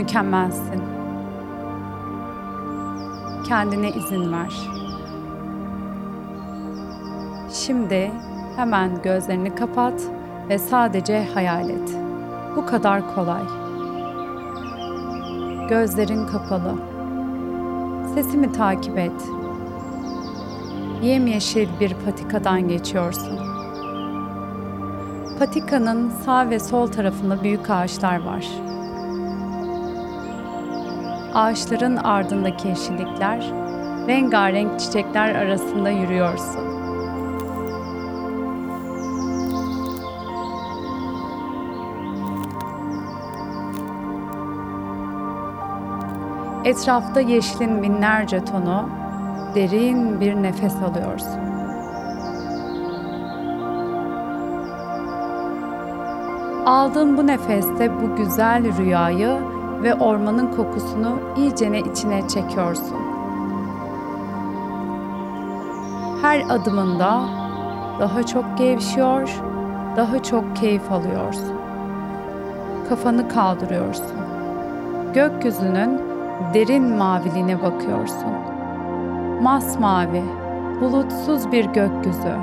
Mükemmelsin. Kendine izin ver. Şimdi hemen gözlerini kapat ve sadece hayal et. Bu kadar kolay. Gözlerin kapalı. Sesimi takip et. Yemyeşil bir patikadan geçiyorsun. Patikanın sağ ve sol tarafında büyük ağaçlar var. Ağaçların ardındaki yeşillikler, rengarenk çiçekler arasında yürüyorsun. Etrafta yeşilin binlerce tonu, derin bir nefes alıyorsun. Aldığın bu nefeste bu güzel rüyayı ve ormanın kokusunu iyicene içine çekiyorsun. Her adımında daha çok gevşiyor, daha çok keyif alıyorsun. Kafanı kaldırıyorsun. Gökyüzünün derin maviliğine bakıyorsun. Masmavi, bulutsuz bir gökyüzü.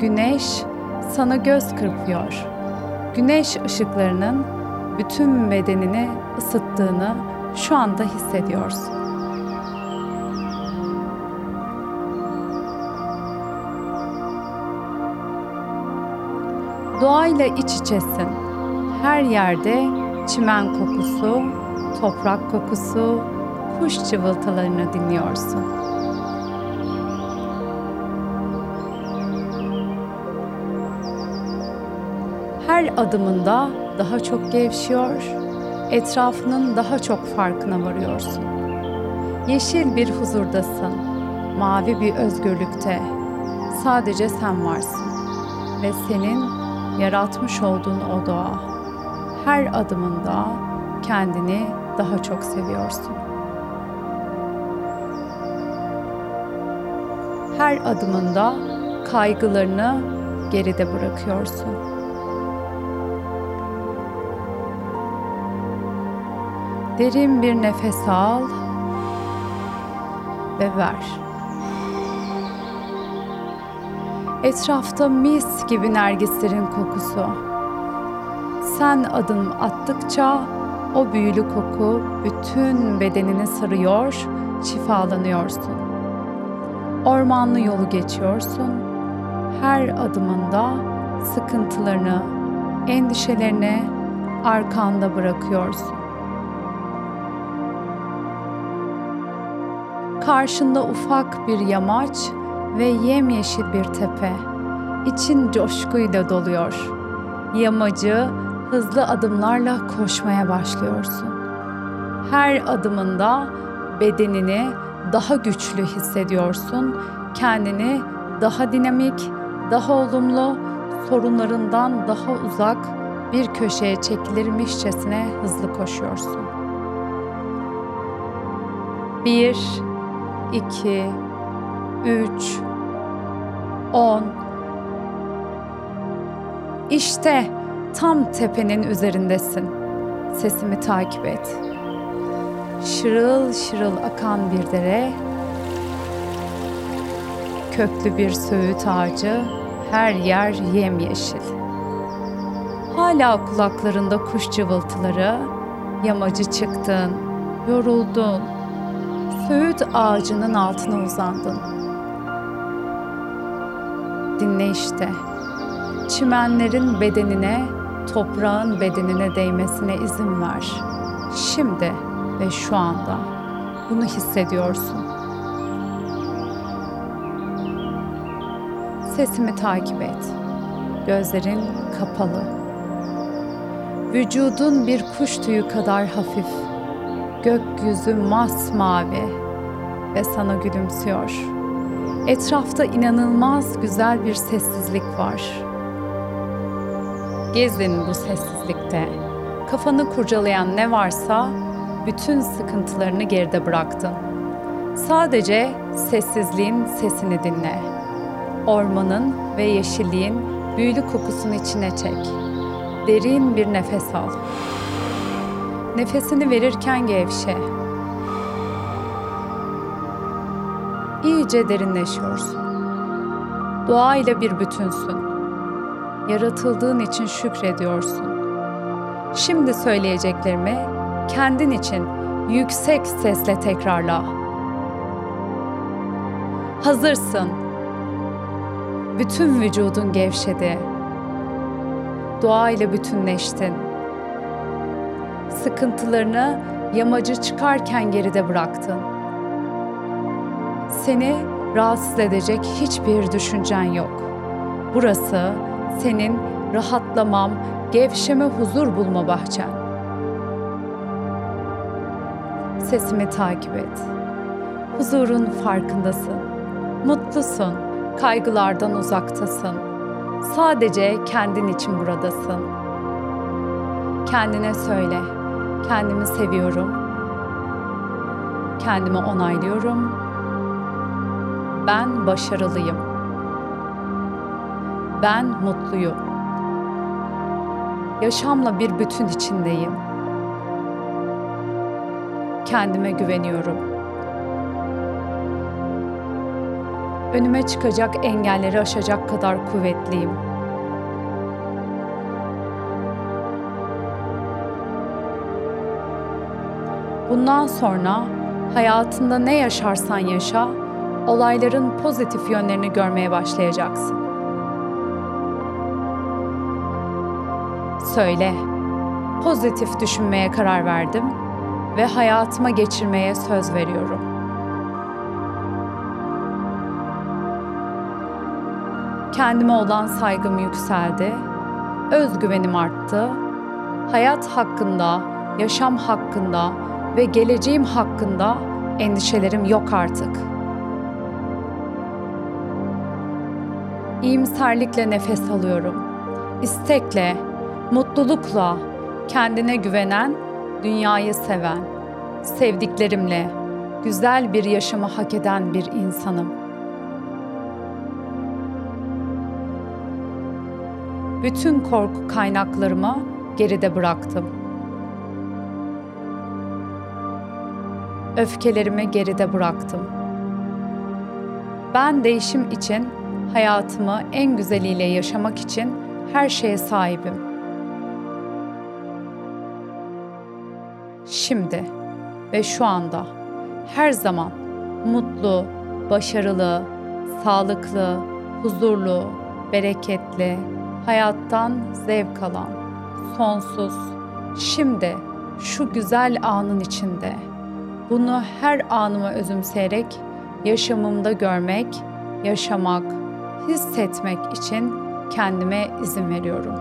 Güneş sana göz kırpıyor. Güneş ışıklarının bütün bedenini ısıttığını şu anda hissediyorsun. Doğayla iç içesin. Her yerde çimen kokusu, toprak kokusu, kuş cıvıltılarını dinliyorsun. Her adımında daha çok gevşiyor, etrafının daha çok farkına varıyorsun. Yeşil bir huzurdasın, mavi bir özgürlükte. Sadece sen varsın ve senin yaratmış olduğun o doğa. Her adımında kendini daha çok seviyorsun. Her adımında kaygılarını geride bırakıyorsun. Derin bir nefes al ve ver. Etrafta mis gibi nergislerin kokusu. Sen adım attıkça o büyülü koku bütün bedenini sarıyor, şifalanıyorsun. Ormanlı yolu geçiyorsun. Her adımında sıkıntılarını, endişelerini arkanda bırakıyorsun. Karşında ufak bir yamaç ve yemyeşil bir tepe. İçin coşkuyla doluyor. Yamacı hızlı adımlarla koşmaya başlıyorsun. Her adımında bedenini daha güçlü hissediyorsun. Kendini daha dinamik, daha olumlu, sorunlarından daha uzak bir köşeye çekilirmişçesine hızlı koşuyorsun. Bir, iki, üç, on. İşte tam tepenin üzerindesin. Sesimi takip et. Şırıl şırıl akan bir dere, köklü bir söğüt ağacı, her yer yemyeşil. Hala kulaklarında kuş cıvıltıları, yamacı çıktın, yoruldun, söğüt ağacının altına uzandın. Dinle işte, çimenlerin bedenine, toprağın bedenine değmesine izin ver. Şimdi ve şu anda bunu hissediyorsun. Sesimi takip et. Gözlerin kapalı. Vücudun bir kuş tüyü kadar hafif. Gökyüzü masmavi ve sana gülümsüyor. Etrafta inanılmaz güzel bir sessizlik var. Gezin bu sessizlikte. Kafanı kurcalayan ne varsa bütün sıkıntılarını geride bıraktın. Sadece sessizliğin sesini dinle. Ormanın ve yeşilliğin büyülü kokusunu içine çek. Derin bir nefes al. Nefesini verirken gevşe. İyice derinleşiyorsun. Doğa ile bir bütünsün. Yaratıldığın için şükrediyorsun. Şimdi söyleyeceklerimi kendin için yüksek sesle tekrarla. Hazırsın. Bütün vücudun gevşedi. Doğa ile bütünleştin. Sıkıntılarını yamacı çıkarken geride bıraktın. Seni rahatsız edecek hiçbir düşüncen yok. Burası senin rahatlamam, gevşeme, huzur bulma bahçen. Sesimi takip et. Huzurun farkındasın. Mutlusun. Kaygılardan uzaktasın. Sadece kendin için buradasın. Kendine söyle. Kendimi seviyorum. Kendimi onaylıyorum. Ben başarılıyım. Ben mutluyum. Yaşamla bir bütün içindeyim. Kendime güveniyorum. Önüme çıkacak engelleri aşacak kadar kuvvetliyim. Bundan sonra hayatında ne yaşarsan yaşa, olayların pozitif yönlerini görmeye başlayacaksın. Söyle. Pozitif düşünmeye karar verdim ve hayatıma geçirmeye söz veriyorum. Kendime olan saygım yükseldi, özgüvenim arttı. Hayat hakkında, yaşam hakkında ve geleceğim hakkında endişelerim yok artık. İyimserlikle nefes alıyorum. İstekle, mutlulukla, kendine güvenen, dünyayı seven, sevdiklerimle güzel bir yaşamı hak eden bir insanım. Bütün korku kaynaklarımı geride bıraktım. Öfkelerimi geride bıraktım. Ben değişim için hayatımı en güzeliyle yaşamak için her şeye sahibim. Şimdi ve şu anda her zaman mutlu, başarılı, sağlıklı, huzurlu, bereketli, hayattan zevk alan, sonsuz, şimdi şu güzel anın içinde bunu her anıma özümseyerek yaşamımda görmek, yaşamak, hissetmek için kendime izin veriyorum.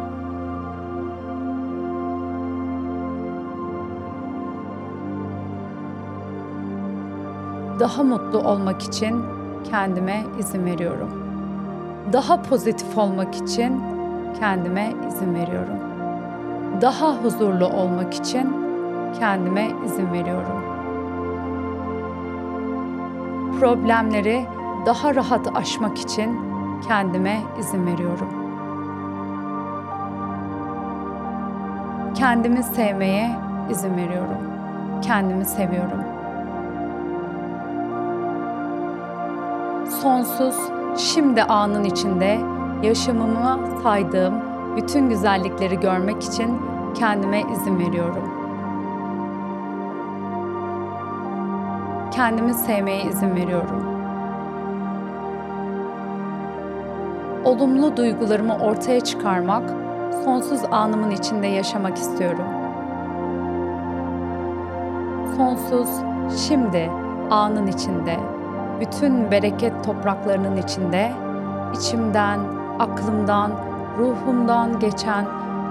Daha mutlu olmak için kendime izin veriyorum. Daha pozitif olmak için kendime izin veriyorum. Daha huzurlu olmak için kendime izin veriyorum. Problemleri daha rahat aşmak için kendime izin veriyorum. Kendimi sevmeye izin veriyorum. Kendimi seviyorum. Sonsuz şimdi anın içinde yaşamıma saydığım bütün güzellikleri görmek için kendime izin veriyorum. Kendimi sevmeye izin veriyorum. Olumlu duygularımı ortaya çıkarmak, sonsuz anımın içinde yaşamak istiyorum. Sonsuz şimdi anın içinde, bütün bereket topraklarının içinde, içimden, aklımdan, ruhumdan geçen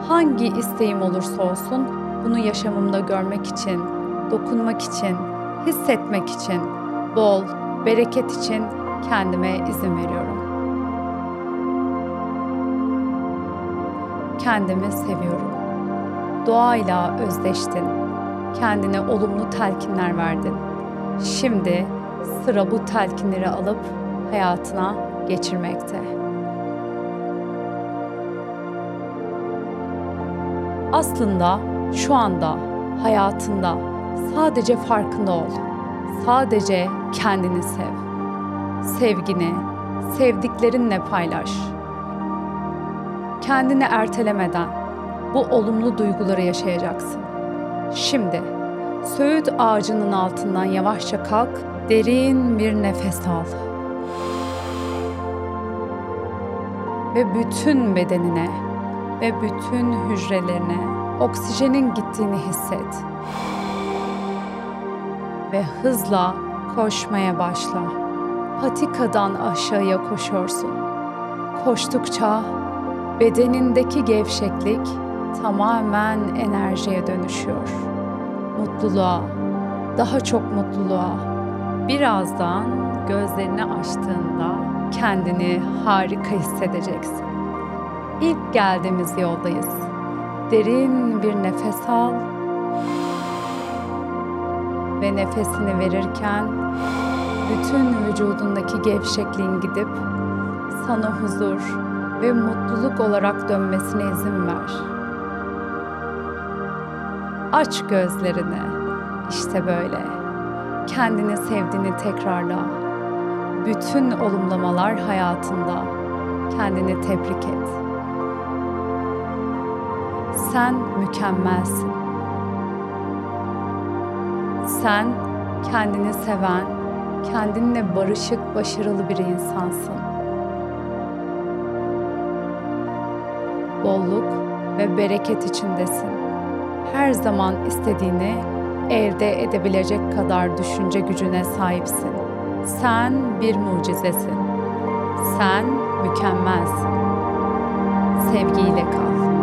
hangi isteğim olursa olsun bunu yaşamımda görmek için, dokunmak için, hissetmek için, bol, bereket için kendime izin veriyorum. Kendimi seviyorum. Doğayla özdeştin. Kendine olumlu telkinler verdin. Şimdi sıra bu telkinleri alıp hayatına geçirmekte. Aslında şu anda Hayatında sadece farkında ol. Sadece kendini sev. Sevgini sevdiklerinle paylaş. Kendini ertelemeden bu olumlu duyguları yaşayacaksın. Şimdi söğüt ağacının altından yavaşça kalk, derin bir nefes al. Ve bütün bedenine ve bütün hücrelerine oksijenin gittiğini hisset. Ve hızla koşmaya başla. Patikadan aşağıya koşuyorsun. Koştukça bedenindeki gevşeklik tamamen enerjiye dönüşüyor. Mutluluğa, daha çok mutluluğa. Birazdan gözlerini açtığında kendini harika hissedeceksin. İlk geldiğimiz yoldayız. Derin bir nefes al ve nefesini verirken bütün vücudundaki gevşekliğin gidip sana huzur ve mutluluk olarak dönmesine izin ver. Aç gözlerini. İşte böyle. Kendini sevdiğini tekrarla. Bütün olumlamalar hayatında kendini tebrik et. Sen mükemmelsin. Sen kendini seven, kendinle barışık, başarılı bir insansın. Bolluk ve bereket içindesin. Her zaman istediğini elde edebilecek kadar düşünce gücüne sahipsin. Sen bir mucizesin. Sen mükemmelsin. Sevgiyle kal.